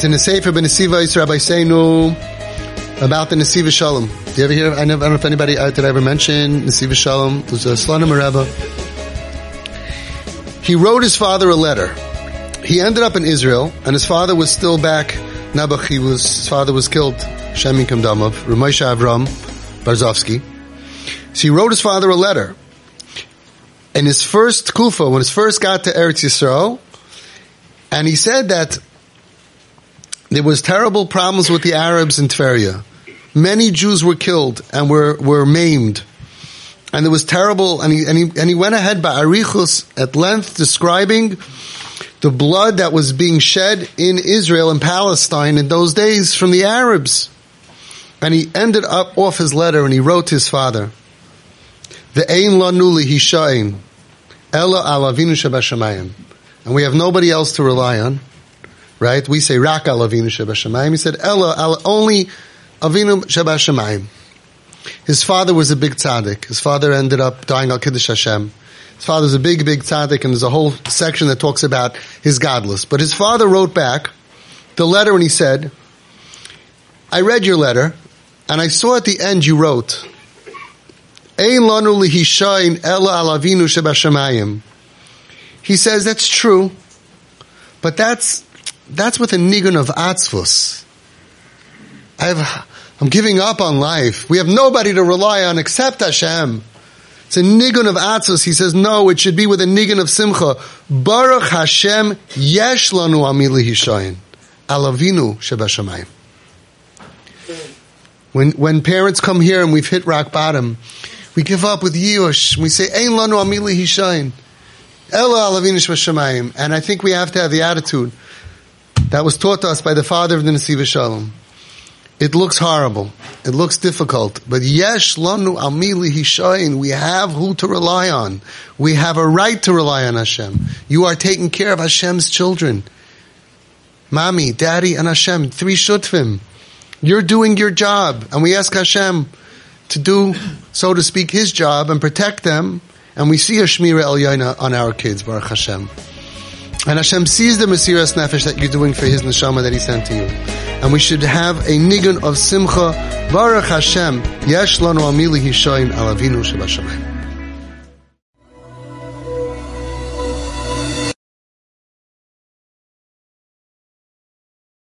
It's in the Sefer B'Nesiva Yisrael Rabbi Seinu about the Nesivas Shalom. Do you ever hear? I, never, don't know if anybody uh, did I ever mention Nesivas Shalom. Was a Slonim Rebbe. He wrote his father a letter. He ended up in Israel, and his father was still back. Nebuch, he was his father was killed. Shem Yinkum Damov, Ramosha Avram Barzovsky. So he wrote his father a letter. In his first kufa, when he first got to Eretz Yisrael, and he said that there was terrible problems with the Arabs in Tveria. Many Jews were killed and were, were maimed. And there was terrible, and he, and he, and he went ahead by Arichus at length describing the blood that was being shed in Israel and Palestine in those days from the Arabs. And he ended up off his letter and he wrote to his father, the Ein Lanuli Hishain, Ella Alavinu Shabashamayim. And we have nobody else to rely on right? We say Rak al Avinu Shebashamayim. He said Ella only Avinu Shebashamayim. His father was a big tzaddik. His father ended up dying al Kiddush Hashem. His father's a big, big tzaddik, and there's a whole section that talks about his gadlus. But his father wrote back the letter and he said, I read your letter, and I saw at the end you wrote, al avinu. He says that's true, but that's that's with a nigun of atzvus. I've, I'm giving up on life. We have nobody to rely on except Hashem. It's a nigun of atzvus. He says, no, it should be with a nigun of simcha. Baruch Hashem yesh lanu amili hishayin. Alavinu shebashamayim. When, when parents come here and we've hit rock bottom, we give up with yiush. We say, Ein lanu amili hishayin. Ella alavinu shebashamayim. And I think we have to have the attitude that was taught to us by the father of the Nesivas Shalom. It looks horrible. It looks difficult. But yesh lanu amili hishayin. We have who to rely on. We have a right to rely on Hashem. You are taking care of Hashem's children. Mommy, daddy, and Hashem. Three shutfim. You're doing your job. And we ask Hashem to do, so to speak, his job and protect them. And we see a Shmira El on our kids, Baruch Hashem. And Hashem sees the Mesiras Nefesh that you're doing for His neshama that He sent to you. And we should have a nigun of simcha. Baruch Hashem. Yesh lanu amili hishoin alavinu shabashamayim.